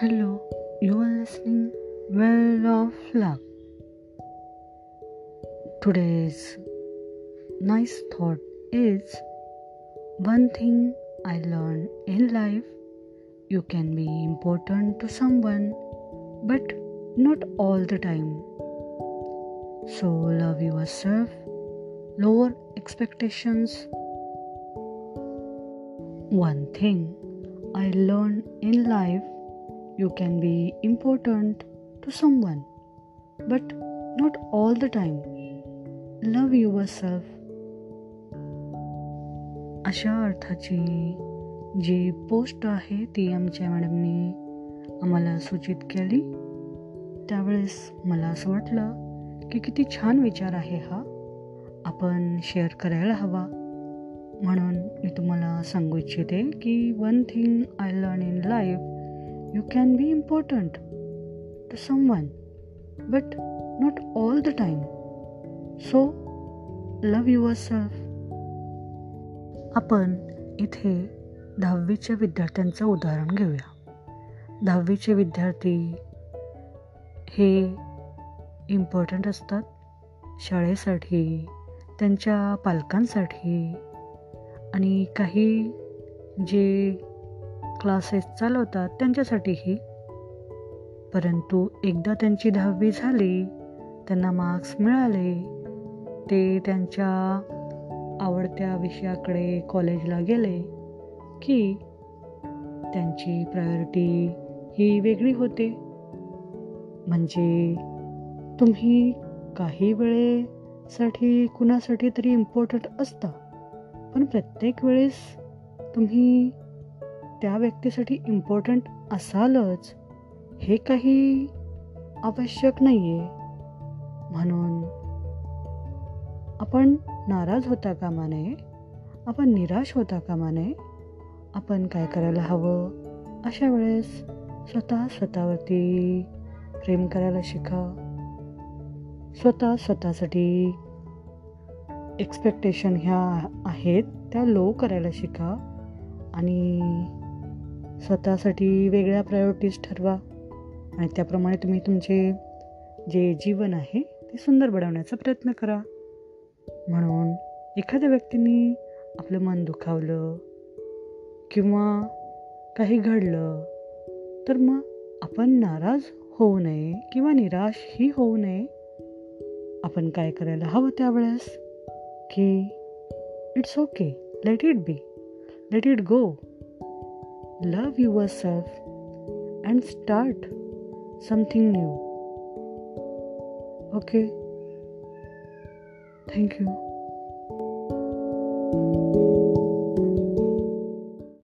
Hello, you are listening Well of Luck. Today's nice thought is one thing I learned in life you can be important to someone, but not all the time. So, love yourself, lower expectations. One thing I learned in life you can be important to someone, but not all the time. Love yourself. अशा अर्थाची जी post आहे ती आमच्या मॅडमनी आम्हाला सूचित केली त्यावेळेस मला असं वाटलं की किती छान विचार आहे हा आपण शेअर करायला हवा म्हणून मी तुम्हाला सांगू इच्छिते की one thing I learn in life You can be important to someone, but not all the time. So, love yourself. आपण इथे दहावीच्या विद्यार्थ्यांचं उदाहरण घेऊया दहावीचे विद्यार्थी हे इम्पॉर्टंट असतात शाळेसाठी त्यांच्या पालकांसाठी आणि काही जे क्लासेस चालवतात त्यांच्यासाठीही. परंतु एकदा त्यांची दहावी झाली त्यांना मार्क्स मिळाले ते त्यांच्या आवडत्या विषयाकडे कॉलेजला गेले की त्यांची प्रायोरिटी ही वेगळी होते. म्हणजे तुम्ही काही वेळेसाठी कुणासाठी तरी इम्पॉर्टंट असता पण प्रत्येक वेळेस तुम्ही त्या व्यक्तीसाठी इम्पॉर्टंट असालच हे काही आवश्यक नाही आहे म्हणून आपण नाराज होता कामा नये आपण निराश होता कामा नये. आपण काय करायला हवं? अशा वेळेस स्वतः स्वतःवरती प्रेम करायला शिका. स्वतः स्वतःसाठी एक्सपेक्टेशन ह्या आहेत त्या लो करायला शिका. आणि स्वतःसाठी वेगळ्या प्रायोरिटीज ठरवा. आणि त्याप्रमाणे तुम्ही तुमचे जे जीवन आहे ते सुंदर बनवण्याचा प्रयत्न करा. म्हणून एखाद्या व्यक्तीने आपलं मन दुखावलं किंवा काही घडलं तर मग आपण नाराज होऊ नये किंवा निराशही होऊ नये. आपण काय करायला हवं त्यावेळेस? की it's okay let it be let it go love yourself and start something new. Okay. Thank you.